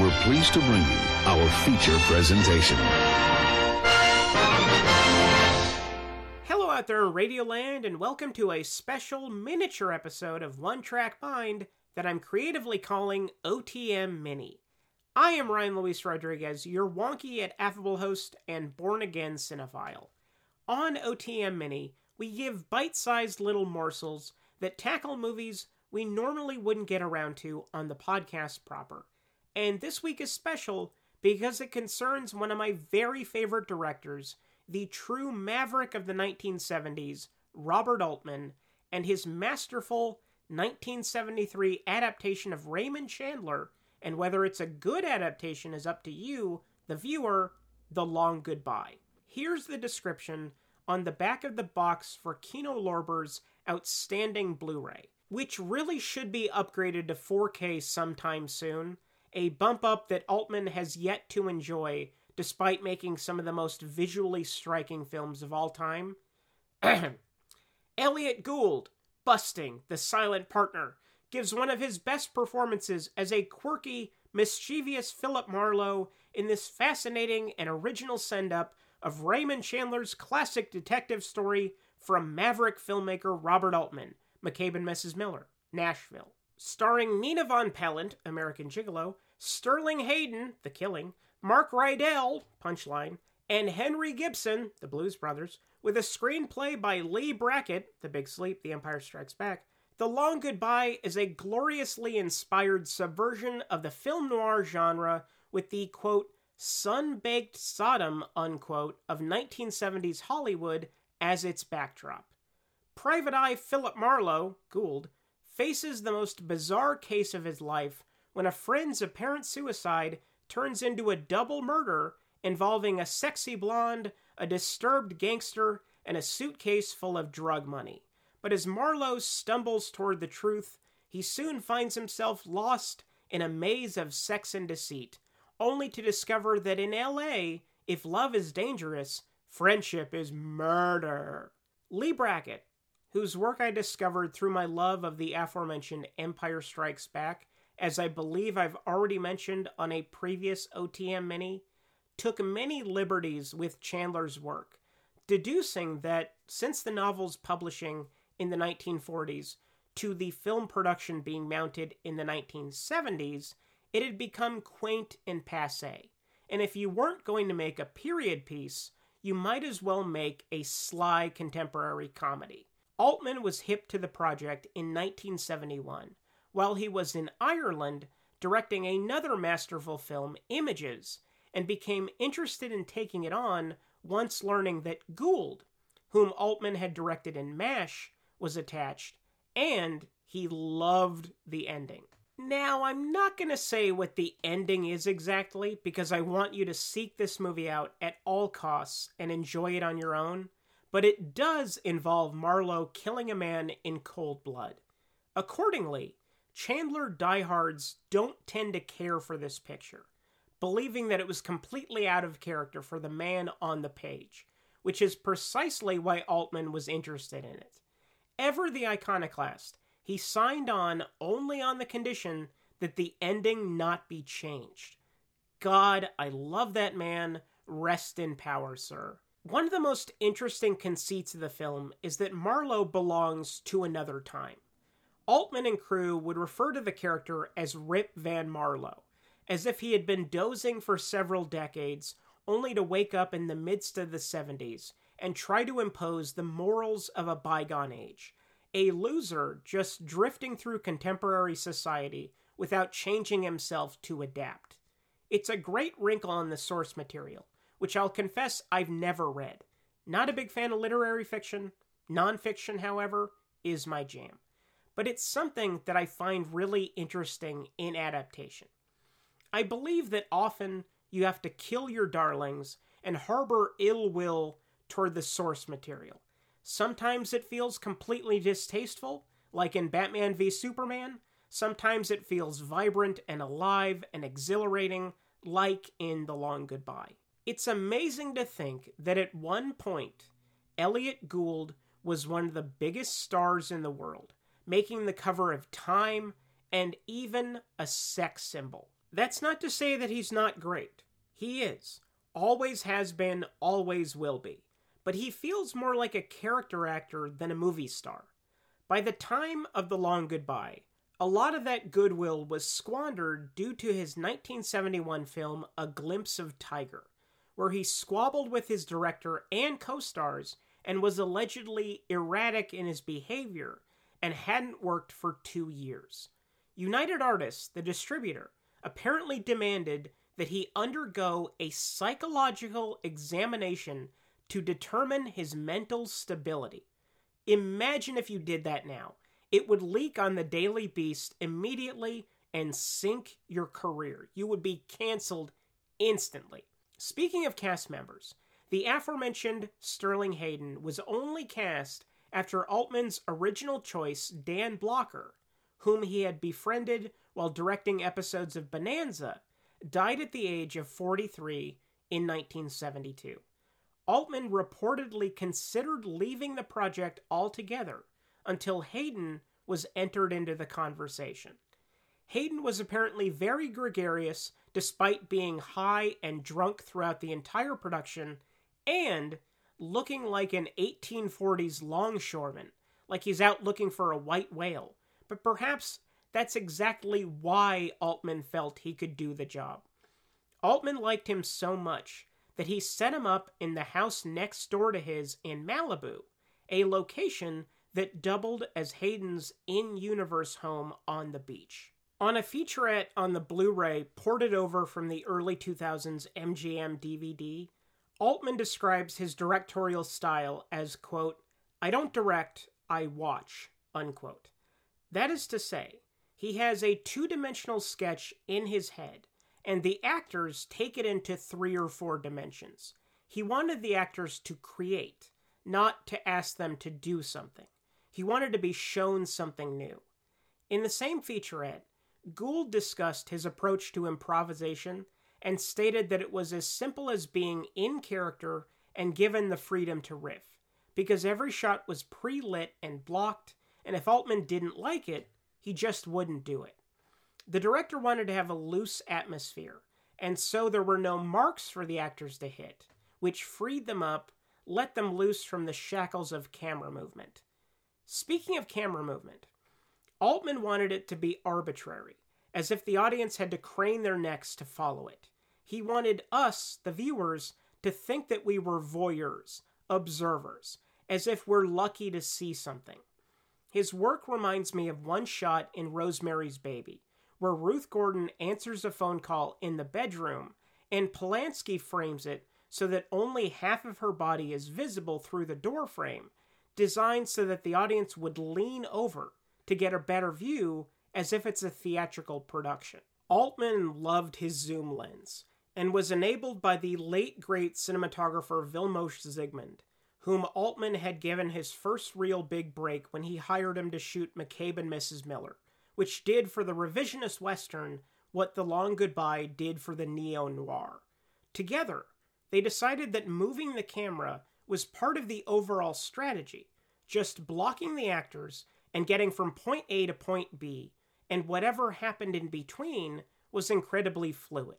we're pleased to bring you our feature presentation. Hello out there in Radioland, and welcome to a special miniature episode of One Track Mind that I'm creatively calling OTM Mini. I am Ryan Luis Rodriguez, your wonky yet affable host and born again cinephile. On OTM Mini, we give bite sized little morsels that tackle movies we normally wouldn't get around to on the podcast proper. And this week is special because it concerns one of my very favorite directors, the true maverick of the 1970s, Robert Altman, and his masterful 1973 adaptation of Raymond Chandler. And whether it's a good adaptation is up to you, the viewer, The Long Goodbye. Here's the description on the back of the box for Kino Lorber's outstanding Blu ray, which really should be upgraded to 4K sometime soon a bump up that Altman has yet to enjoy despite making some of the most visually striking films of all time. Elliott Gould, busting the silent partner, gives one of his best performances as a quirky, mischievous Philip Marlowe in this fascinating and original send up of Raymond Chandler's classic detective story from maverick filmmaker Robert Altman, McCabe and Mrs. Miller, Nashville starring Nina Von Pallandt, American Gigolo, Sterling Hayden, The Killing, Mark Rydell, Punchline, and Henry Gibson, The Blues Brothers, with a screenplay by Leigh Brackett, The Big Sleep, The Empire Strikes Back. The Long Goodbye is a gloriously inspired subversion of the film noir genre with the quote, sun baked Sodom, unquote, of 1970s Hollywood as its backdrop. Private Eye Philip Marlowe, Gould, faces the most bizarre case of his life when a friend's apparent suicide turns into a double murder involving a sexy blonde, a disturbed gangster, and a suitcase full of drug money. But as Marlowe stumbles toward the truth, he soon finds himself lost in a maze of sex and deceit, only to discover that in LA, if love is dangerous, friendship is murder. Leigh Brackett, whose work I discovered through my love of the aforementioned Empire Strikes Back, as I believe I've already mentioned on a previous OTM mini, took many liberties with Chandler's work, deducing that since the novel's publishing in the 1940s to the film production being mounted in the 1970s, it had become quaint and passe. And if you weren't going to make a period piece, you might as well make a sly contemporary comedy. Altman was hip to the project in 1971, while he was in Ireland directing another masterful film, Images, and became interested in taking it on once learning that Gould, whom Altman had directed in MASH, was attached, and he loved the ending. Now, I'm not going to say what the ending is exactly because I want you to seek this movie out at all costs and enjoy it on your own but it does involve Marlowe killing a man in cold blood. Accordingly, Chandler diehards don't tend to care for this picture, believing that it was completely out of character for the man on the page, which is precisely why Altman was interested in it. Ever the iconoclast, he signed on only on the condition that the ending not be changed. God, I love that man. Rest in power, sir. One of the most interesting conceits of the film is that Marlowe belongs to another time. Altman and crew would refer to the character as Rip Van Marlowe, as if he had been dozing for several decades only to wake up in the midst of the 70s and try to impose the morals of a bygone age. A loser just drifting through contemporary society without changing himself to adapt. It's a great wrinkle in the source material which I'll confess I've never read. Not a big fan of literary fiction. Nonfiction, however, is my jam. But it's something that I find really interesting in adaptation. I believe that often you have to kill your darlings and harbor ill will toward the source material. Sometimes it feels completely distasteful, like in Batman v Superman. Sometimes it feels vibrant and alive and exhilarating, like in The Long Goodbye. It's amazing to think that at one point, Elliott Gould was one of the biggest stars in the world, making the cover of Time and even a sex symbol. That's not to say that he's not great. He is. Always has been, always will be. But he feels more like a character actor than a movie star. By the time of The Long Goodbye, a lot of that goodwill was squandered due to his 1971 film A Glimpse of Tiger, where he squabbled with his director and co stars and was allegedly erratic in his behavior and hadn't worked for two years. United Artists, the distributor, apparently demanded that he undergo a psychological examination to determine his mental stability. Imagine if you did that now. It would leak on the Daily Beast immediately and sink your career. You would be canceled instantly. Speaking of cast members, the aforementioned Sterling Hayden was only cast after Altman's original choice, Dan Blocker, whom he had befriended while directing episodes of Bonanza, died at the age of 43 in 1972. Altman reportedly considered leaving the project altogether until Hayden was entered into the conversation. Hayden was apparently very gregarious despite being high and drunk throughout the entire production and looking like an 1840s longshoreman, like he's out looking for a white whale. But perhaps that's exactly why Altman felt he could do the job. Altman liked him so much that he set him up in the house next door to his in Malibu, a location that doubled as Hayden's in universe home on the beach. On a featurette on the Blu ray ported over from the early 2000s MGM DVD, Altman describes his directorial style as, quote, I don't direct, I watch, unquote. That is to say, he has a two dimensional sketch in his head, and the actors take it into three or four dimensions. He wanted the actors to create, not to ask them to do something. He wanted to be shown something new. In the same featurette, Gould discussed his approach to improvisation and stated that it was as simple as being in character and given the freedom to riff, because every shot was pre lit and blocked, and if Altman didn't like it, he just wouldn't do it. The director wanted to have a loose atmosphere, and so there were no marks for the actors to hit, which freed them up, let them loose from the shackles of camera movement. Speaking of camera movement, Altman wanted it to be arbitrary, as if the audience had to crane their necks to follow it. He wanted us, the viewers, to think that we were voyeurs, observers, as if we're lucky to see something. His work reminds me of one shot in Rosemary's Baby, where Ruth Gordon answers a phone call in the bedroom, and Polanski frames it so that only half of her body is visible through the doorframe designed so that the audience would lean over to get a better view as if it's a theatrical production. Altman loved his zoom lens and was enabled by the late great cinematographer Vilmos Zsigmond, whom Altman had given his first real big break when he hired him to shoot McCabe and Mrs. Miller, which did for the revisionist Western what The Long Goodbye did for the neo noir. Together, they decided that moving the camera was part of the overall strategy, just blocking the actors and getting from point A to point B, and whatever happened in between was incredibly fluid.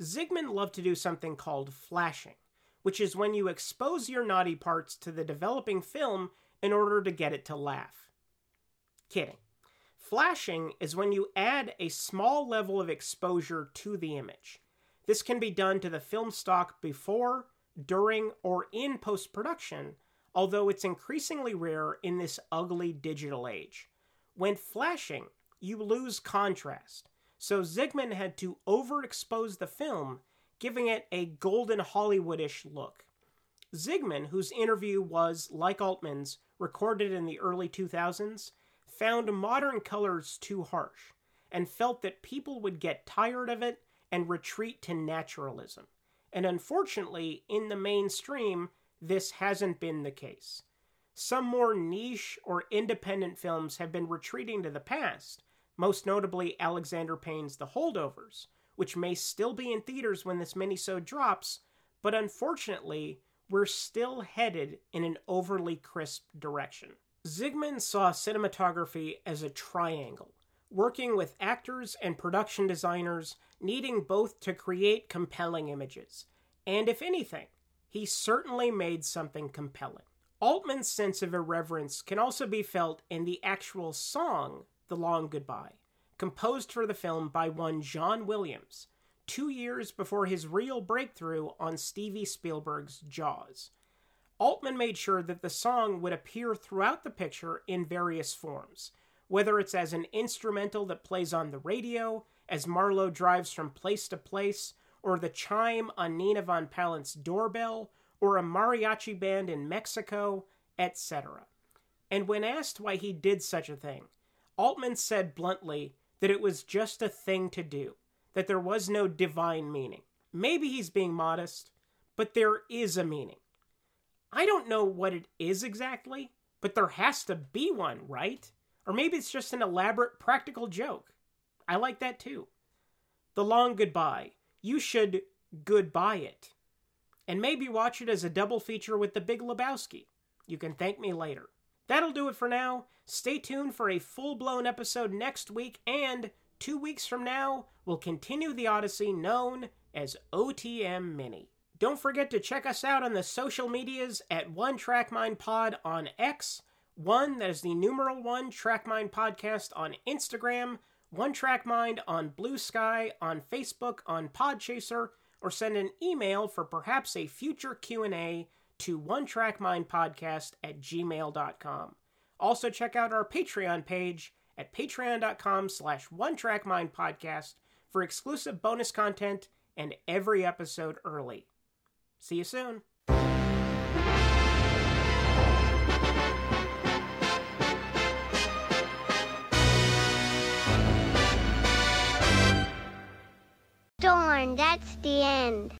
Zsigmond loved to do something called flashing, which is when you expose your naughty parts to the developing film in order to get it to laugh. Kidding. Flashing is when you add a small level of exposure to the image. This can be done to the film stock before, during, or in post production, although it's increasingly rare in this ugly digital age. When flashing, you lose contrast, so Zsigmond had to overexpose the film, giving it a golden Hollywoodish look. Zsigmond, whose interview was, like Altman's, recorded in the early 2000s, found modern colors too harsh and felt that people would get tired of it and retreat to naturalism. And unfortunately, in the mainstream, this hasn't been the case. Some more niche or independent films have been retreating to the past, most notably Alexander Payne's The Holdovers, which may still be in theaters when this minisode drops, but unfortunately, we're still headed in an overly crisp direction. Zsigmond saw cinematography as a triangle, working with actors and production designers, needing both to create compelling images. And if anything, he certainly made something compelling. Altman's sense of irreverence can also be felt in the actual song, The Long Goodbye, composed for the film by one John Williams, two years before his real breakthrough on Stevie Spielberg's Jaws. Altman made sure that the song would appear throughout the picture in various forms, whether it's as an instrumental that plays on the radio, as Marlowe drives from place to place, or the chime on Nina von Pallandt's doorbell, or a mariachi band in Mexico, etc. And when asked why he did such a thing, Altman said bluntly that it was just a thing to do, that there was no divine meaning. Maybe he's being modest, but there is a meaning. I don't know what it is exactly, but there has to be one, right? Or maybe it's just an elaborate practical joke. I like that too. The Long Goodbye. You should goodbye it and maybe watch it as a double feature with The Big Lebowski. You can thank me later. That'll do it for now. Stay tuned for a full blown episode next week, and two weeks from now, we'll continue the Odyssey known as OTM Mini. Don't forget to check us out on the social medias at One Track Mind Pod on X, one that is the numeral one Track Mind Podcast on Instagram, One Track Mind on Bluesky, on Facebook, on Podchaser, or send an email for perhaps a future Q&A to onetrackmindpodcast at gmail.com. Also check out our Patreon page at patreon.com slash onetrackmindpodcast for exclusive bonus content and every episode early. See you soon. That's the end.